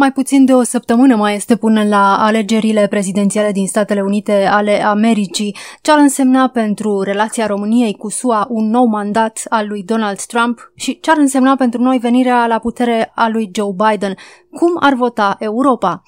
Mai puțin de o săptămână mai este până la alegerile prezidențiale din Statele Unite ale Americii, ce ar însemna pentru relația României cu SUA un nou mandat al lui Donald Trump și ce ar însemna pentru noi venirea la putere a lui Joe Biden. Cum ar vota Europa?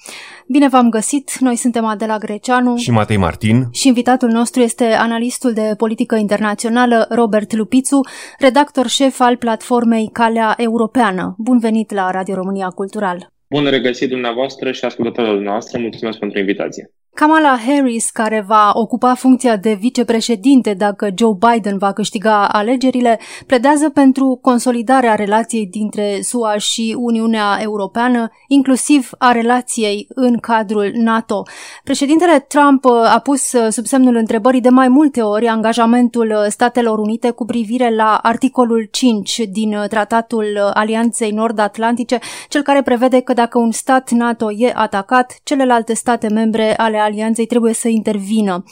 Bine v-am găsit, noi suntem Adela Greceanu și Matei Martin și invitatul nostru este analistul de politică internațională Robert Lupițu, redactor șef al platformei Calea Europeană. Bun venit la Radio România Cultural! Bun regăsit dumneavoastră și ascultătorilor noastre. Mulțumesc pentru invitație. Kamala Harris, care va ocupa funcția de vicepreședinte dacă Joe Biden va câștiga alegerile, pledează pentru consolidarea relației dintre SUA și Uniunea Europeană, inclusiv a relației în cadrul NATO. Președintele Trump a pus sub semnul întrebării de mai multe ori angajamentul Statelor Unite cu privire la articolul 5 din Tratatul Alianței Nord-Atlantice, cel care prevede că dacă un stat NATO e atacat, celelalte state membre ale alianței trebuie să intervină.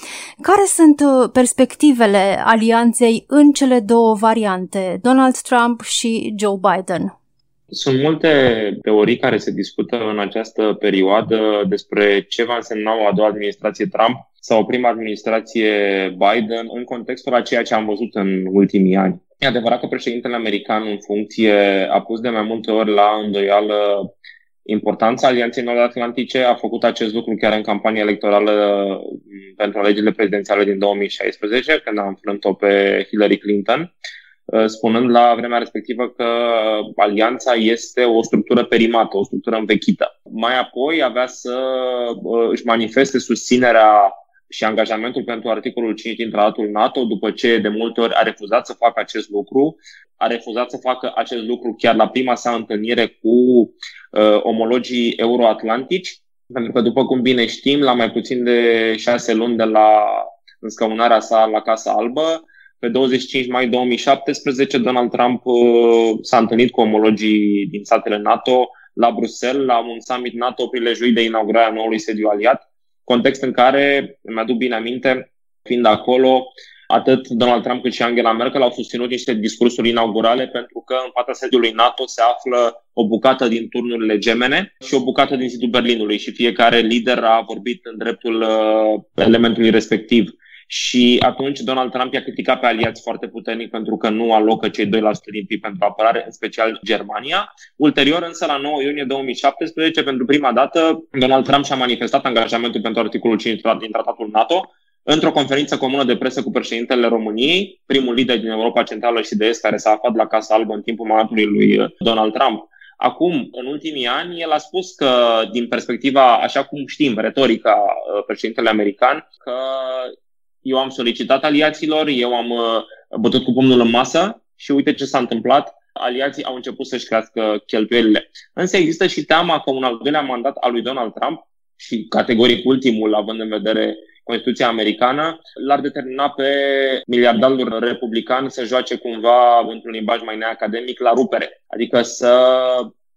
Care sunt uh, perspectivele alianței în cele două variante, Donald Trump și Joe Biden? Sunt multe teorii care se discută în această perioadă despre ce va însemna o a doua administrație Trump sau o prima administrație Biden în contextul a ceea ce am văzut în ultimii ani. E adevărat că președintele american în funcție a pus de mai multe ori la îndoială importanța Alianței Nord-Atlantice a făcut acest lucru chiar în campania electorală mm, pentru alegerile prezidențiale din 2016, când a înfrânt-o pe Hillary Clinton, uh, spunând la vremea respectivă că alianța este o structură perimată, o structură învechită. Mai apoi avea să uh, își manifeste susținerea și angajamentul pentru articolul 5 din tratatul NATO, după ce de multe ori a refuzat să facă acest lucru, a refuzat să facă acest lucru chiar la prima sa întâlnire cu uh, omologii euroatlantici, pentru că, după cum bine știm, la mai puțin de șase luni de la înscăunarea sa la Casa Albă, pe 25 mai 2017, Donald Trump uh, s-a întâlnit cu omologii din statele NATO la Bruxelles, la un summit NATO prilejuit de inaugurarea noului sediu aliat, context în care, îmi aduc bine aminte, fiind acolo, atât Donald Trump cât și Angela Merkel au susținut niște discursuri inaugurale pentru că în fața sediului NATO se află o bucată din turnurile gemene și o bucată din zidul Berlinului și fiecare lider a vorbit în dreptul uh, elementului respectiv. Și atunci Donald Trump i-a criticat pe aliați foarte puternic pentru că nu alocă cei 2% din PIB pentru apărare, în special Germania. Ulterior, însă, la 9 iunie 2017, pentru prima dată, Donald Trump și-a manifestat angajamentul pentru articolul 5 din tratatul NATO, într-o conferință comună de presă cu președintele României, primul lider din Europa Centrală și de Est care s-a aflat la Casa Albă în timpul mandatului lui uh, Donald Trump. Acum, în ultimii ani, el a spus că, din perspectiva, așa cum știm, retorica uh, președintele american, că eu am solicitat aliaților, eu am uh, bătut cu pumnul în masă și uite ce s-a întâmplat. Aliații au început să-și crească cheltuielile. Însă există și teama că un al doilea mandat al lui Donald Trump și categoric ultimul, având în vedere Constituția americană, l-ar determina pe miliardarul republican să joace cumva, într-un limbaj mai neacademic, la rupere. Adică să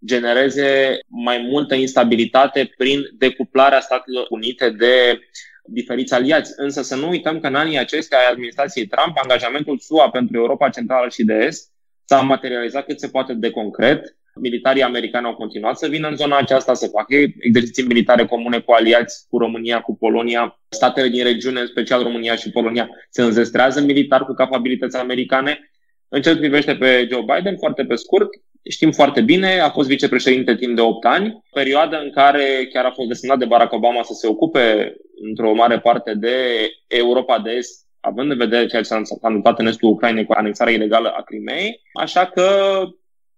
genereze mai multă instabilitate prin decuplarea Statelor Unite de diferiți aliați. Însă să nu uităm că în anii aceștia ai administrației Trump, angajamentul SUA pentru Europa Centrală și de Est s-a materializat cât se poate de concret. Militarii americani au continuat să vină în zona aceasta, să facă exerciții militare comune cu aliați, cu România, cu Polonia. Statele din regiune, în special România și Polonia, se înzestrează militar cu capabilități americane. În ce privește pe Joe Biden, foarte pe scurt, știm foarte bine, a fost vicepreședinte timp de 8 ani, perioada în care chiar a fost desemnat de Barack Obama să se ocupe într-o mare parte de Europa de Est, având în vedere ceea ce s-a întâmplat în estul Ucrainei cu anexarea ilegală a Crimei, așa că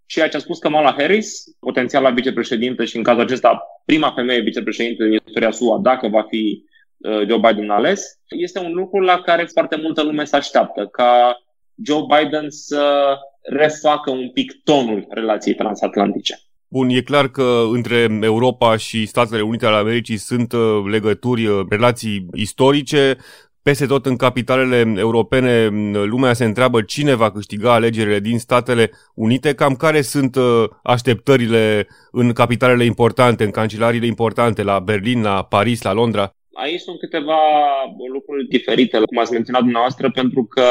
ceea ce a spus Kamala Harris, potențiala vicepreședintă și în cazul acesta prima femeie vicepreședinte din istoria SUA, dacă va fi uh, Joe Biden ales, este un lucru la care foarte multă lume se așteaptă, ca Joe Biden să refacă un pic tonul relației transatlantice. Bun, e clar că între Europa și Statele Unite ale Americii sunt uh, legături, uh, relații istorice. Peste tot în capitalele europene, lumea se întreabă cine va câștiga alegerile din Statele Unite, cam care sunt uh, așteptările în capitalele importante, în cancelariile importante, la Berlin, la Paris, la Londra. aici sunt câteva lucruri diferite, cum ați menționat dumneavoastră, pentru că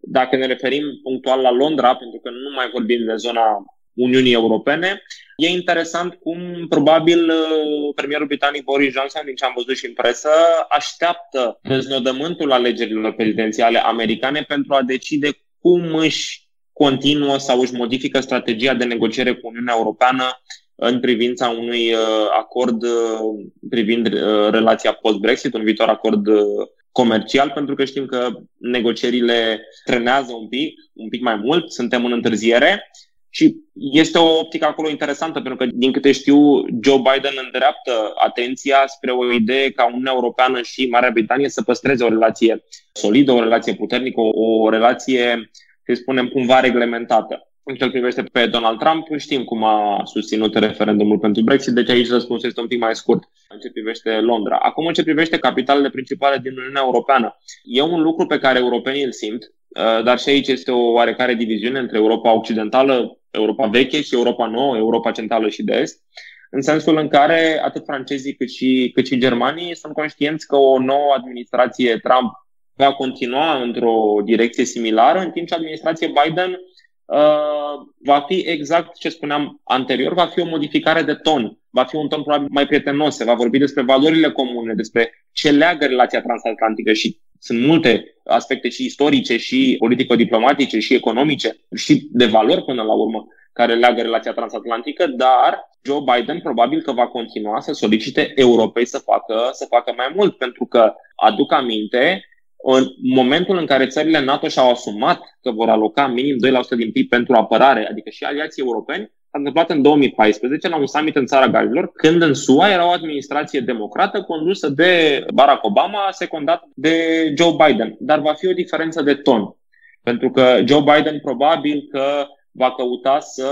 dacă ne referim punctual la Londra, pentru că nu mai vorbim de zona Uniunii Europene, e interesant cum probabil uh, premierul britanic Boris Johnson, din ce am văzut și în presă, așteaptă deznodământul alegerilor prezidențiale americane pentru a decide cum își continuă sau își modifică strategia de negociere cu Uniunea Europeană în privința unui uh, acord uh, privind relația post-Brexit, un viitor acord comercial, pentru că știm că negocierile trenează un pic, un pic mai mult, suntem în întârziere și este o optică acolo interesantă, pentru că, din câte știu, Joe Biden îndreaptă atenția spre o idee ca Uniunea Europeană și Marea Britanie să păstreze o relație solidă, o relație puternică, o, o relație, să spunem, cumva reglementată. În ce privește pe Donald Trump, știm cum a susținut referendumul pentru Brexit, deci aici răspunsul este un pic mai scurt în ce privește Londra. Acum, în ce privește capitalele principale din Uniunea Europeană, e un lucru pe care europenii îl simt, uh, dar și aici este o oarecare diviziune între Europa Occidentală, Europa veche și Europa nouă, Europa centrală și de est, în sensul în care atât francezii cât și, cât și germanii sunt conștienți că o nouă administrație Trump va continua într-o direcție similară, în timp ce administrația Biden uh, va fi exact ce spuneam anterior, va fi o modificare de ton, va fi un ton probabil mai prietenos, se va vorbi despre valorile comune, despre ce leagă relația transatlantică și sunt multe aspecte și istorice, și politico-diplomatice, și economice, și de valori până la urmă, care leagă relația transatlantică, dar Joe Biden probabil că va continua să solicite europei să facă, să facă mai mult, pentru că, aduc aminte, în momentul în care țările NATO și-au asumat că vor aloca minim 2% din PIB pentru apărare, adică și aliații europeni, s-a întâmplat în 2014 la un summit în țara Galilor, când în SUA era o administrație democrată condusă de Barack Obama, secundat de Joe Biden. Dar va fi o diferență de ton. Pentru că Joe Biden probabil că va căuta să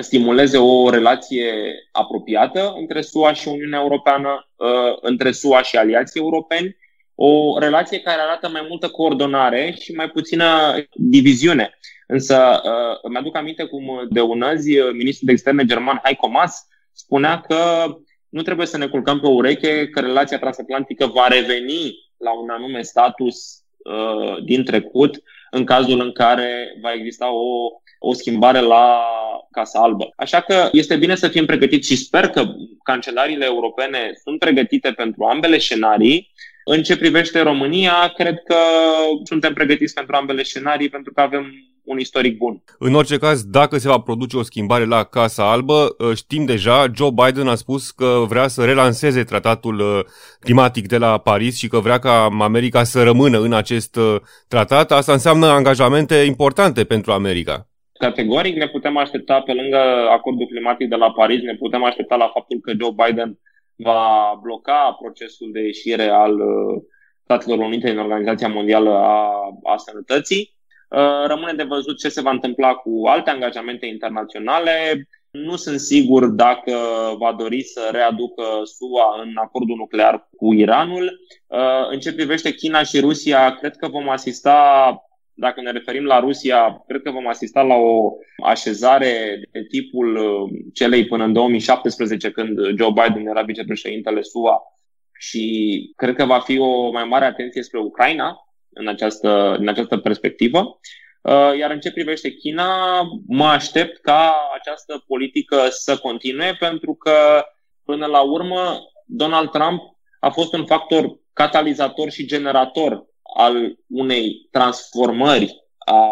stimuleze o relație apropiată între SUA și Uniunea Europeană, uh, între SUA și aliații europeni, o relație care arată mai multă coordonare și mai puțină diviziune. Însă uh, îmi aduc aminte cum de unăzi uh, ministrul de externe german Heiko Maas spunea că nu trebuie să ne culcăm pe ureche că relația transatlantică va reveni la un anume status uh, din trecut în cazul în care va exista o, o schimbare la Casa Albă. Așa că este bine să fim pregătiți și sper că cancelariile europene sunt pregătite pentru ambele scenarii în ce privește România, cred că suntem pregătiți pentru ambele scenarii pentru că avem un istoric bun. În orice caz, dacă se va produce o schimbare la Casa Albă, ă, știm deja, Joe Biden a spus că vrea să relanseze tratatul ă, climatic de la Paris și că vrea ca America să rămână în acest ă, tratat. Asta înseamnă angajamente importante pentru America. Categoric ne putem aștepta, pe lângă acordul climatic de la Paris, ne putem aștepta la faptul că Joe Biden va bloca procesul de ieșire al uh, Statelor Unite din Organizația Mondială a, a Sănătății. Uh, rămâne de văzut ce se va întâmpla cu alte angajamente internaționale. Nu sunt sigur dacă va dori să readucă SUA în acordul nuclear cu Iranul. Uh, în ce privește China și Rusia, cred că vom asista dacă ne referim la Rusia, cred că vom asista la o așezare de tipul uh, celei până în 2017, când Joe Biden era vicepreședintele SUA și cred că va fi o mai mare atenție spre Ucraina în această, în această perspectivă. Uh, iar în ce privește China, mă aștept ca această politică să continue, pentru că, până la urmă, Donald Trump a fost un factor catalizator și generator al unei transformări a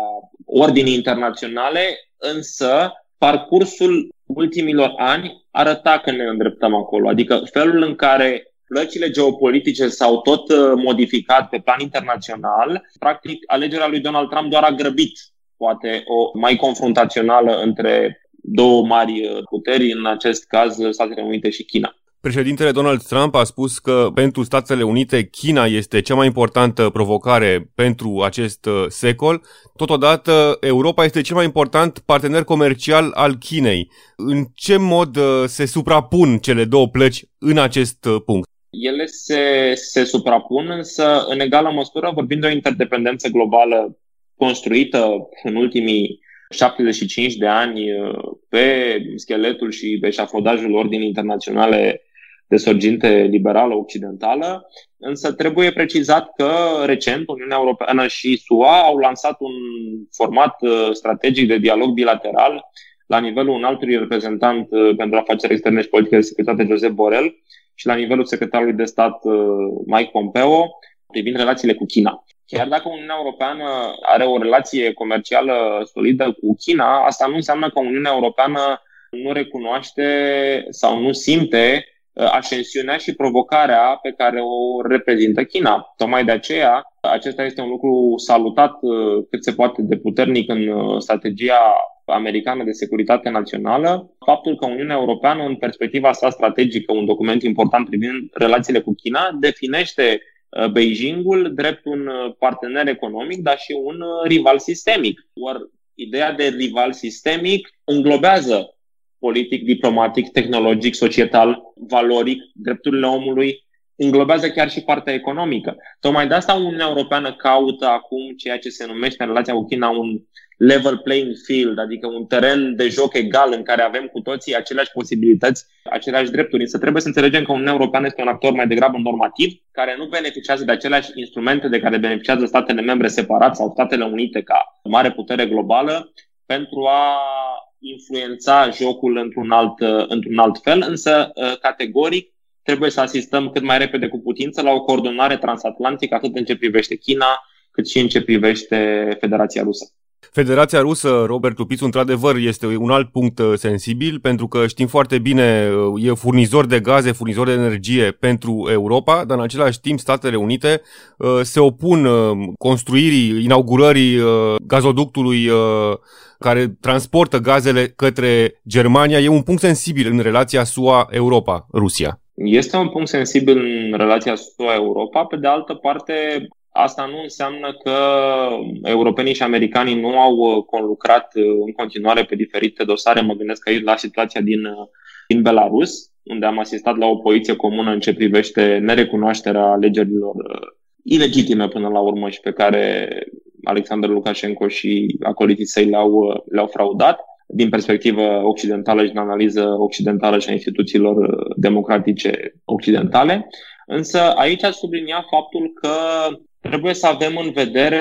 ordinii internaționale, însă parcursul ultimilor ani arăta că ne îndreptăm acolo. Adică felul în care plăcile geopolitice s-au tot uh, modificat pe plan internațional, practic alegerea lui Donald Trump doar a grăbit poate o mai confruntațională între două mari uh, puteri, în acest caz Statele Unite și China. Președintele Donald Trump a spus că pentru Statele Unite China este cea mai importantă provocare pentru acest uh, secol. Totodată, Europa este cel mai important partener comercial al Chinei. În ce mod uh, se suprapun cele două plăci în acest uh, punct? Ele se, se suprapun, însă în egală măsură vorbim de o interdependență globală construită în ultimii 75 de ani pe scheletul și pe eșafodajul ordinii internaționale de sorginte liberală occidentală, însă trebuie precizat că recent Uniunea Europeană și SUA au lansat un format uh, strategic de dialog bilateral la nivelul înaltului reprezentant uh, pentru afaceri externe și politică de securitate Josep Borrell și la nivelul secretarului de stat uh, Mike Pompeo privind relațiile cu China. Chiar dacă Uniunea Europeană are o relație comercială solidă cu China, asta nu înseamnă că Uniunea Europeană nu recunoaște sau nu simte uh, ascensiunea și provocarea pe care o reprezintă China. Tocmai de aceea, acesta este un lucru salutat uh, cât se poate de puternic în uh, strategia americană de securitate națională, faptul că Uniunea Europeană, în perspectiva sa strategică, un document important privind relațiile cu China, definește Beijingul drept un partener economic, dar și un rival sistemic. Or, ideea de rival sistemic înglobează politic, diplomatic, tehnologic, societal, valoric, drepturile omului, înglobează chiar și partea economică. Tocmai de asta Uniunea Europeană caută acum ceea ce se numește în relația cu China un level playing field, adică un teren de joc egal în care avem cu toții aceleași posibilități, aceleași drepturi. Însă trebuie să înțelegem că Uniunea Europeană este un actor mai degrabă normativ, care nu beneficiază de aceleași instrumente de care beneficiază statele membre separat sau Statele Unite ca mare putere globală pentru a influența jocul într-un alt, într-un alt fel, însă uh, categoric trebuie să asistăm cât mai repede cu putință la o coordonare transatlantică atât în ce privește China, cât și în ce privește Federația Rusă. Federația Rusă, Robert Lupițu, într-adevăr este un alt punct uh, sensibil pentru că știm foarte bine, uh, e furnizor de gaze, furnizor de energie pentru Europa, dar în același timp Statele Unite se opun construirii, inaugurării gazoductului care transportă gazele către Germania e un punct sensibil în relația SUA-Europa-Rusia. Este un punct sensibil în relația SUA-Europa. Pe de altă parte, asta nu înseamnă că europenii și americanii nu au uh, conlucrat uh, în continuare pe diferite dosare. Mă gândesc aici la situația din, uh, din Belarus, unde am asistat la o poziție comună în ce privește nerecunoașterea alegerilor ilegitime până la urmă și pe care Alexander Lukashenko și acoliții săi le-au, le-au fraudat din perspectivă occidentală și din analiză occidentală și a instituțiilor democratice occidentale. Însă aici aș subliniat faptul că trebuie să avem în vedere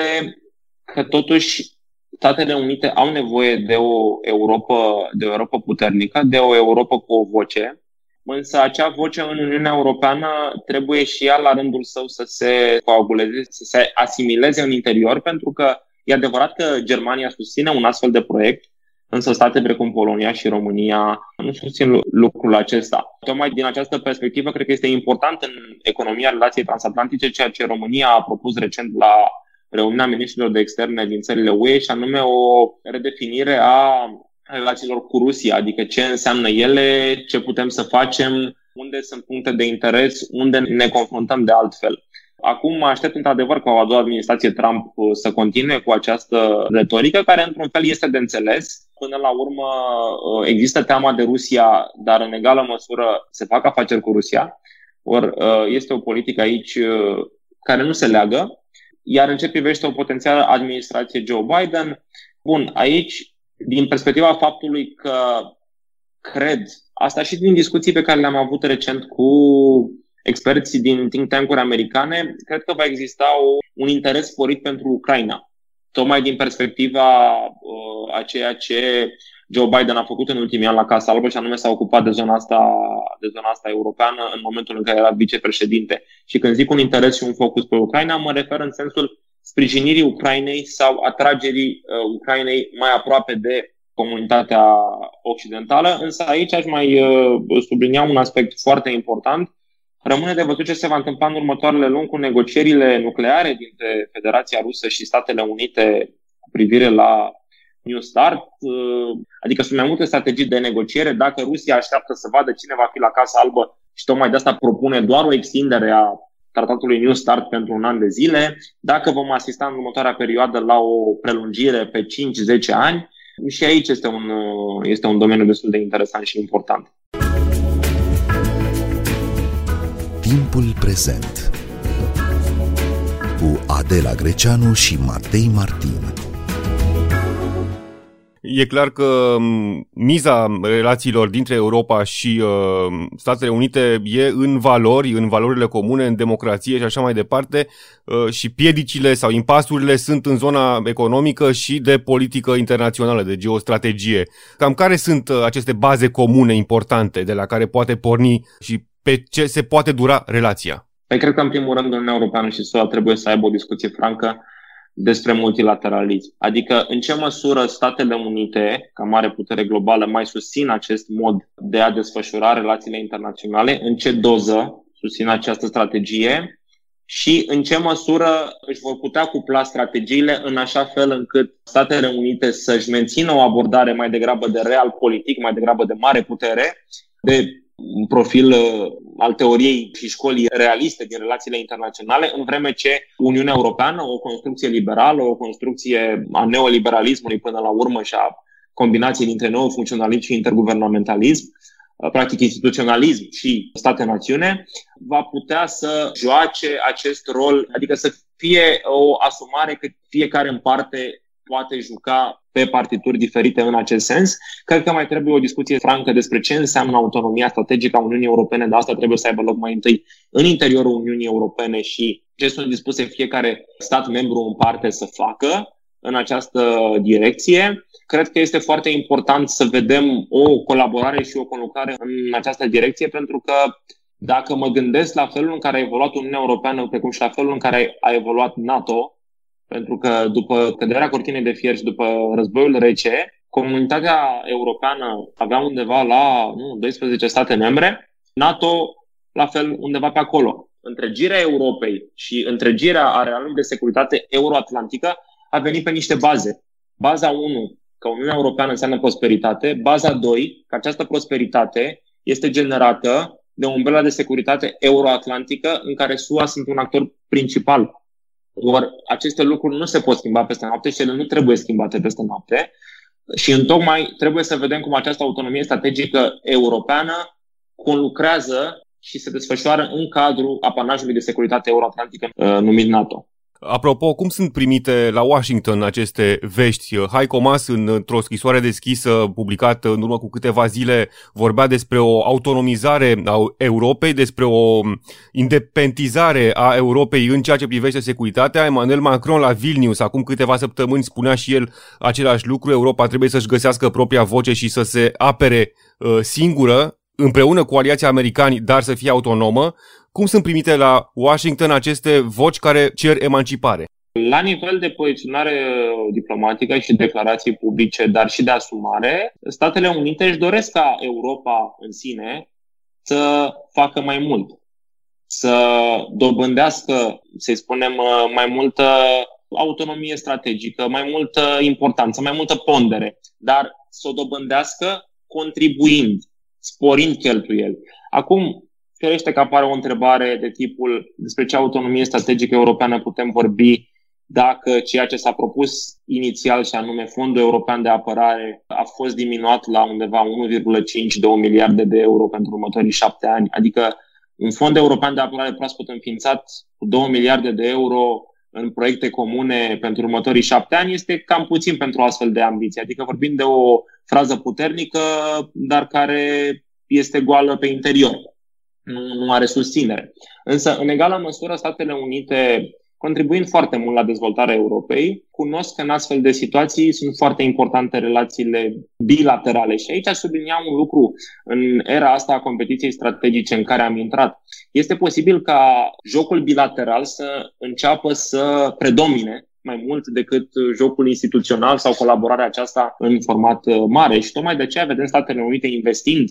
că totuși Statele Unite au nevoie de o Europa, de o Europa puternică, de o Europa cu o voce, însă acea voce în Uniunea Europeană trebuie și ea la rândul său să se coaguleze, să se asimileze în interior, pentru că e adevărat că Germania susține un astfel de proiect, însă state precum Polonia și România nu susțin lucrul acesta. Tocmai din această perspectivă, cred că este important în economia relației transatlantice, ceea ce România a propus recent la reuniunea ministrilor de externe din țările UE, și anume o redefinire a relațiilor cu Rusia, adică ce înseamnă ele, ce putem să facem, unde sunt puncte de interes, unde ne confruntăm de altfel. Acum mă aștept într-adevăr ca o a doua administrație Trump uh, să continue cu această retorică, care într-un fel este de înțeles. Până la urmă uh, există teama de Rusia, dar în egală măsură se fac afaceri cu Rusia. Or, uh, este o politică aici care nu se leagă. Iar în ce privește o potențială administrație Joe Biden, bun, aici din perspectiva faptului că cred, asta și din discuții pe care le-am avut recent cu experții din think tank-uri americane, cred că va exista o, un interes sporit pentru Ucraina. Tocmai din perspectiva uh, a ceea ce Joe Biden a făcut în ultimii ani la Casa Albă și anume s-a ocupat de zona asta, de zona asta europeană în momentul în care era vicepreședinte. Și când zic un interes și un focus pe Ucraina, mă refer în sensul sprijinirii Ucrainei sau atragerii uh, Ucrainei mai aproape de comunitatea occidentală, însă aici aș mai uh, sublinia un aspect foarte important. Rămâne de văzut ce se va întâmpla în următoarele luni cu negocierile nucleare dintre Federația Rusă și Statele Unite cu privire la New Start, uh, adică sunt mai multe strategii de negociere. Dacă Rusia așteaptă să vadă cine va fi la Casa Albă și tocmai de asta propune doar o extindere a tratatului New Start pentru un an de zile, dacă vom asista în următoarea perioadă la o prelungire pe 5-10 ani, și aici este un, este un domeniu destul de interesant și important. Timpul prezent cu Adela Greceanu și Matei Martin. E clar că miza relațiilor dintre Europa și uh, Statele Unite e în valori, în valorile comune, în democrație și așa mai departe uh, și piedicile sau impasurile sunt în zona economică și de politică internațională, de geostrategie. Cam care sunt uh, aceste baze comune importante de la care poate porni și pe ce se poate dura relația? Păi cred că în primul rând Uniunea Europeană și SUA trebuie să aibă o discuție francă despre multilateralism. Adică în ce măsură Statele Unite, ca mare putere globală, mai susțin acest mod de a desfășura relațiile internaționale, în ce doză susțin această strategie și în ce măsură își vor putea cupla strategiile în așa fel încât Statele Unite să-și mențină o abordare mai degrabă de real politic, mai degrabă de mare putere, de un profil uh, al teoriei și școlii realiste din relațiile internaționale, în vreme ce Uniunea Europeană, o construcție liberală, o construcție a neoliberalismului până la urmă și a combinației dintre neofuncționalism și interguvernamentalism, uh, practic instituționalism și state-națiune, va putea să joace acest rol, adică să fie o asumare că fiecare în parte poate juca pe partituri diferite în acest sens. Cred că mai trebuie o discuție francă despre ce înseamnă autonomia strategică a Uniunii Europene, dar asta trebuie să aibă loc mai întâi în interiorul Uniunii Europene și ce sunt dispuse fiecare stat membru în parte să facă în această direcție. Cred că este foarte important să vedem o colaborare și o conlucrare în această direcție, pentru că dacă mă gândesc la felul în care a evoluat Uniunea Europeană, precum și la felul în care a evoluat NATO, pentru că după căderea cortinei de fier și după războiul rece, comunitatea europeană avea undeva la nu, 12 state membre, NATO la fel undeva pe acolo. Întregirea Europei și întregirea arealului de securitate euroatlantică a venit pe niște baze. Baza 1, că Uniunea Europeană înseamnă prosperitate. Baza 2, că această prosperitate este generată de o umbrela de securitate euroatlantică în care SUA sunt un actor principal ori aceste lucruri nu se pot schimba peste noapte și ele nu trebuie schimbate peste noapte. Și întocmai trebuie să vedem cum această autonomie strategică europeană conlucrează și se desfășoară în cadrul apanajului de securitate euroatlantică uh, numit NATO. Apropo, cum sunt primite la Washington aceste vești? Heiko Maas, într-o scrisoare deschisă publicată în urmă cu câteva zile, vorbea despre o autonomizare a Europei, despre o independizare a Europei în ceea ce privește securitatea. Emmanuel Macron la Vilnius, acum câteva săptămâni, spunea și el același lucru. Europa trebuie să-și găsească propria voce și să se apere uh, singură împreună cu aliații americani, dar să fie autonomă. Cum sunt primite la Washington aceste voci care cer emancipare? La nivel de poziționare diplomatică și declarații publice, dar și de asumare, Statele Unite își doresc ca Europa în sine să facă mai mult, să dobândească, să spunem, mai multă autonomie strategică, mai multă importanță, mai multă pondere, dar să o dobândească contribuind, sporind cheltuieli. Acum, Firește că apare o întrebare de tipul despre ce autonomie strategică europeană putem vorbi dacă ceea ce s-a propus inițial, și anume Fondul European de Apărare, a fost diminuat la undeva 1,5-2 miliarde de euro pentru următorii șapte ani. Adică un fond european de apărare proaspăt înființat cu 2 miliarde de euro în proiecte comune pentru următorii șapte ani este cam puțin pentru astfel de ambiții. Adică vorbim de o frază puternică, dar care este goală pe interior nu, nu are susținere. Însă, în egală măsură, Statele Unite, contribuind foarte mult la dezvoltarea Europei, cunosc că în astfel de situații sunt foarte importante relațiile bilaterale. Și aici sublinia un lucru în era asta a competiției strategice în care am intrat. Este posibil ca jocul bilateral să înceapă să predomine mai mult decât jocul instituțional sau colaborarea aceasta în format mare. Și tocmai de aceea vedem Statele Unite investind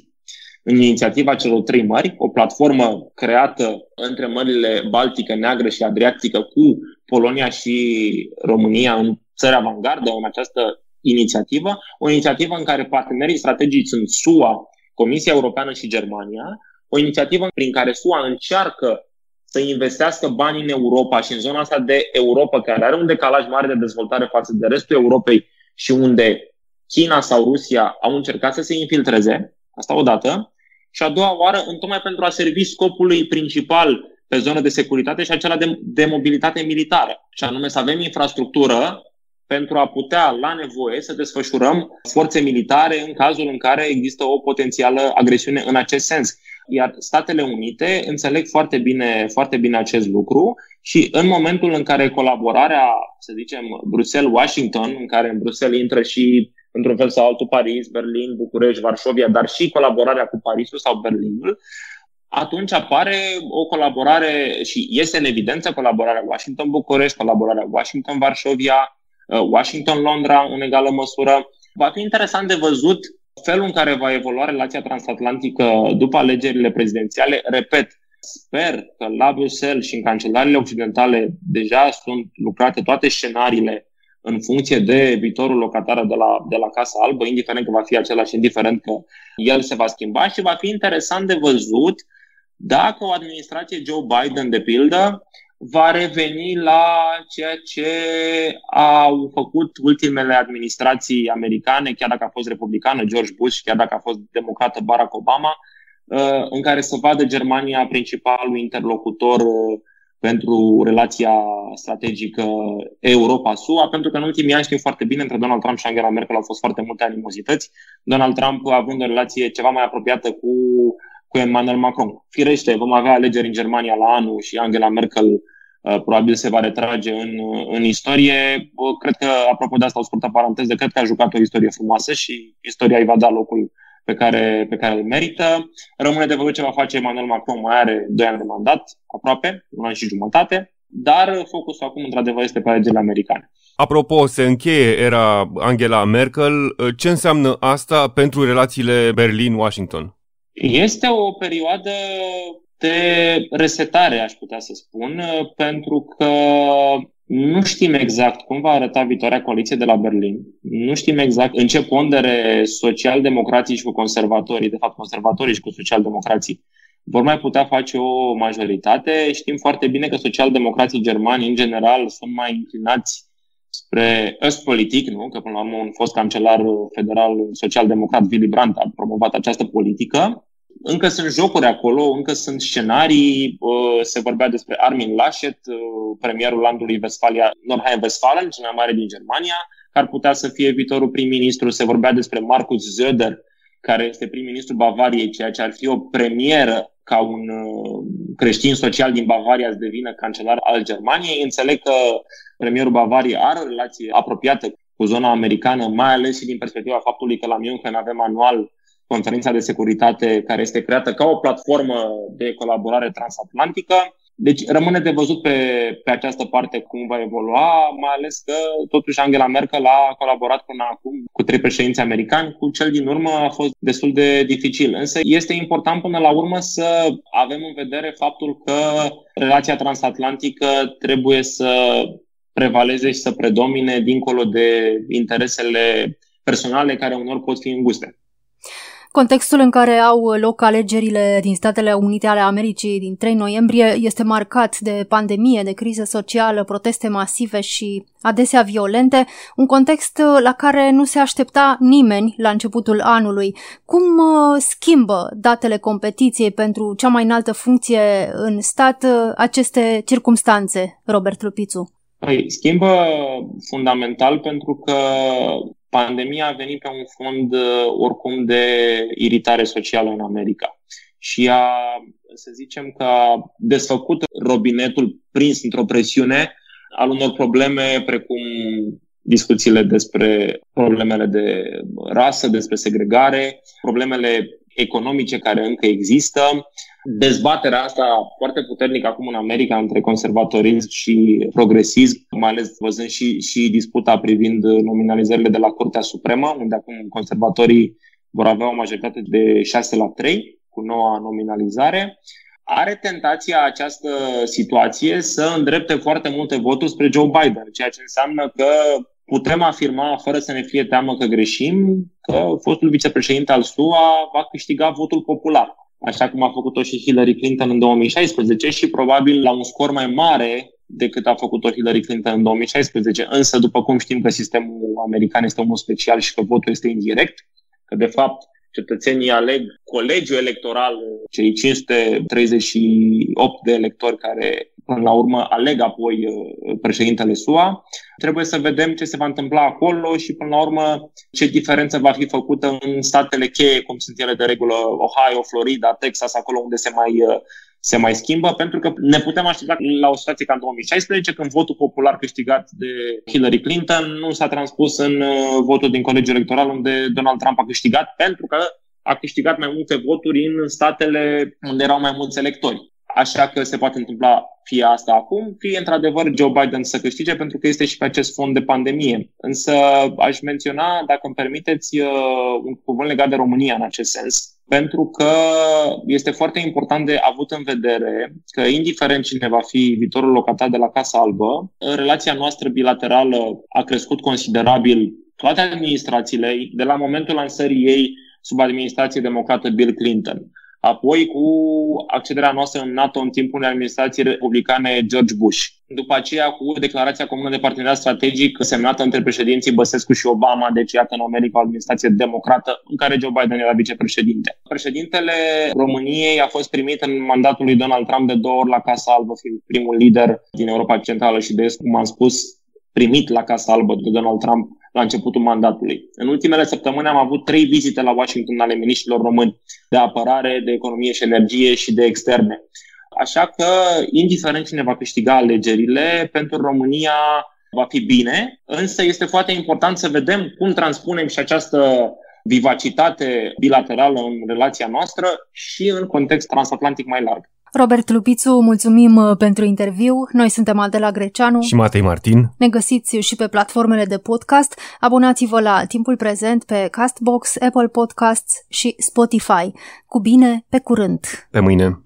în inițiativa celor trei mări, o platformă creată între mările Baltică, Neagră și Adriatică cu Polonia și România în țări avangardă în această inițiativă, o inițiativă în care partenerii strategici sunt SUA, Comisia Europeană și Germania, o inițiativă prin care SUA încearcă să investească bani în Europa și în zona asta de Europa, care are un decalaj mare de dezvoltare față de restul Europei și unde China sau Rusia au încercat să se infiltreze, Asta odată. Și a doua oară, întocmai pentru a servi scopului principal pe zonă de securitate și acela de, de mobilitate militară. Și anume să avem infrastructură pentru a putea, la nevoie, să desfășurăm forțe militare în cazul în care există o potențială agresiune în acest sens. Iar Statele Unite înțeleg foarte bine, foarte bine acest lucru și în momentul în care colaborarea, să zicem, Bruxelles-Washington, în care în Bruxelles intră și într-un fel sau altul Paris, Berlin, București, Varșovia, dar și colaborarea cu Parisul sau Berlinul, atunci apare o colaborare și este în evidență colaborarea Washington-București, colaborarea Washington-Varșovia, uh, Washington-Londra în egală măsură. Va fi interesant de văzut felul în care va evolua relația transatlantică după alegerile prezidențiale. Repet, sper că la Bruxelles și în cancelariile occidentale deja sunt lucrate toate scenariile în funcție de viitorul locatar de la, de la Casa Albă, indiferent că va fi același, indiferent că el se va schimba și va fi interesant de văzut dacă o administrație Joe Biden, de pildă, va reveni la ceea ce au făcut ultimele administrații americane, chiar dacă a fost republicană George Bush, chiar dacă a fost democrată Barack Obama, uh, în care să vadă Germania principalul interlocutor uh, pentru relația strategică Europa-SUA, pentru că în ultimii ani știm foarte bine, între Donald Trump și Angela Merkel au fost foarte multe animozități. Donald Trump având o relație ceva mai apropiată cu, cu Emmanuel Macron. Firește, vom avea alegeri în Germania la anul și Angela Merkel uh, probabil se va retrage în, în istorie. Uh, cred că, apropo de asta, o scurtă paranteză, cred că a jucat o istorie frumoasă și istoria îi va da locul pe care, pe care îl merită. Rămâne de văzut ce va face Emmanuel Macron, mai are 2 ani de mandat, aproape, un an și jumătate, dar focusul acum, într-adevăr, este pe alegerile americane. Apropo, se încheie era Angela Merkel. Ce înseamnă asta pentru relațiile Berlin-Washington? Este o perioadă de resetare, aș putea să spun, pentru că nu știm exact cum va arăta viitoarea coaliție de la Berlin. Nu știm exact în ce pondere social-democrații și cu conservatorii, de fapt conservatorii și cu social-democrații, vor mai putea face o majoritate. Știm foarte bine că social-democrații germani, în general, sunt mai înclinați spre politic, nu? Că, până la urmă, un fost cancelar federal social-democrat, Willy Brandt, a promovat această politică încă sunt jocuri acolo, încă sunt scenarii. Se vorbea despre Armin Laschet, premierul landului Westfalia, Nordrhein-Westfalen, cel mai mare din Germania, care ar putea să fie viitorul prim-ministru. Se vorbea despre Markus Söder, care este prim-ministru Bavariei, ceea ce ar fi o premieră ca un creștin social din Bavaria să devină cancelar al Germaniei. Înțeleg că premierul Bavariei are o relație apropiată cu zona americană, mai ales și din perspectiva faptului că la München avem anual conferința de securitate care este creată ca o platformă de colaborare transatlantică. Deci rămâne de văzut pe, pe această parte cum va evolua, mai ales că totuși Angela Merkel a colaborat până acum cu trei președinți americani, cu cel din urmă a fost destul de dificil. Însă este important până la urmă să avem în vedere faptul că relația transatlantică trebuie să prevaleze și să predomine dincolo de interesele personale care unor pot fi înguste. Contextul în care au loc alegerile din Statele Unite ale Americii din 3 noiembrie este marcat de pandemie, de criză socială, proteste masive și adesea violente, un context la care nu se aștepta nimeni la începutul anului. Cum uh, schimbă datele competiției pentru cea mai înaltă funcție în stat uh, aceste circumstanțe, Robert Lupițu? Păi, schimbă fundamental pentru că pandemia a venit pe un fond uh, oricum de iritare socială în America. Și a, să zicem că a desfăcut robinetul prins într-o presiune al unor probleme precum discuțiile despre problemele de rasă, despre segregare, problemele economice care încă există. Dezbaterea asta foarte puternică acum în America între conservatorism și progresism, mai ales văzând și, și disputa privind nominalizările de la Curtea Supremă, unde acum conservatorii vor avea o majoritate de 6 la 3 cu noua nominalizare. Are tentația această situație să îndrepte foarte multe voturi spre Joe Biden, ceea ce înseamnă că putem afirma, fără să ne fie teamă că greșim, că fostul vicepreședinte al SUA va câștiga votul popular, așa cum a făcut-o și Hillary Clinton în 2016 și probabil la un scor mai mare decât a făcut-o Hillary Clinton în 2016. Însă, după cum știm că sistemul american este unul special și că votul este indirect, că de fapt Cetățenii aleg colegiul electoral, cei 538 de electori care până la urmă aleg apoi uh, președintele SUA. Trebuie să vedem ce se va întâmpla acolo și până la urmă ce diferență va fi făcută în statele cheie, cum sunt ele de regulă Ohio, Florida, Texas, acolo unde se mai uh, se mai schimbă, pentru că ne putem aștepta la o situație ca în 2016, când votul popular câștigat de Hillary Clinton nu s-a transpus în uh, votul din colegiul electoral unde Donald Trump a câștigat, pentru că a câștigat mai multe voturi în statele unde erau mai mulți electori. Așa că se poate întâmpla fie asta acum, fie într-adevăr Joe Biden să câștige pentru că este și pe acest fond de pandemie. Însă aș menționa, dacă îmi permiteți, uh, un cuvânt legat de România în acest sens, pentru că este foarte important de avut în vedere că, indiferent cine va fi viitorul locatar de la Casa Albă, relația noastră bilaterală a crescut considerabil. Toate administrațiile, de la momentul lansării ei sub administrație democrată Bill Clinton apoi cu accederea noastră în NATO în timpul unei administrații republicane George Bush. După aceea cu declarația comună de parteneriat strategic semnată între președinții Băsescu și Obama, deci iată în America o administrație democrată în care Joe Biden era vicepreședinte. Președintele României a fost primit în mandatul lui Donald Trump de două ori la Casa Albă, fiind primul lider din Europa Centrală și de Est, cum am spus, primit la Casa Albă de Donald Trump la începutul mandatului. În ultimele săptămâni am avut trei vizite la Washington ale miniștrilor români de apărare, de economie și energie și de externe. Așa că, indiferent cine va câștiga alegerile, pentru România va fi bine, însă este foarte important să vedem cum transpunem și această vivacitate bilaterală în relația noastră și în context transatlantic mai larg. Robert Lupițu, mulțumim uh, pentru interviu. Noi suntem Adela Greceanu și Matei Martin. Ne găsiți și pe platformele de podcast. Abonați-vă la Timpul Prezent pe Castbox, Apple Podcasts și Spotify. Cu bine, pe curând! Pe mâine!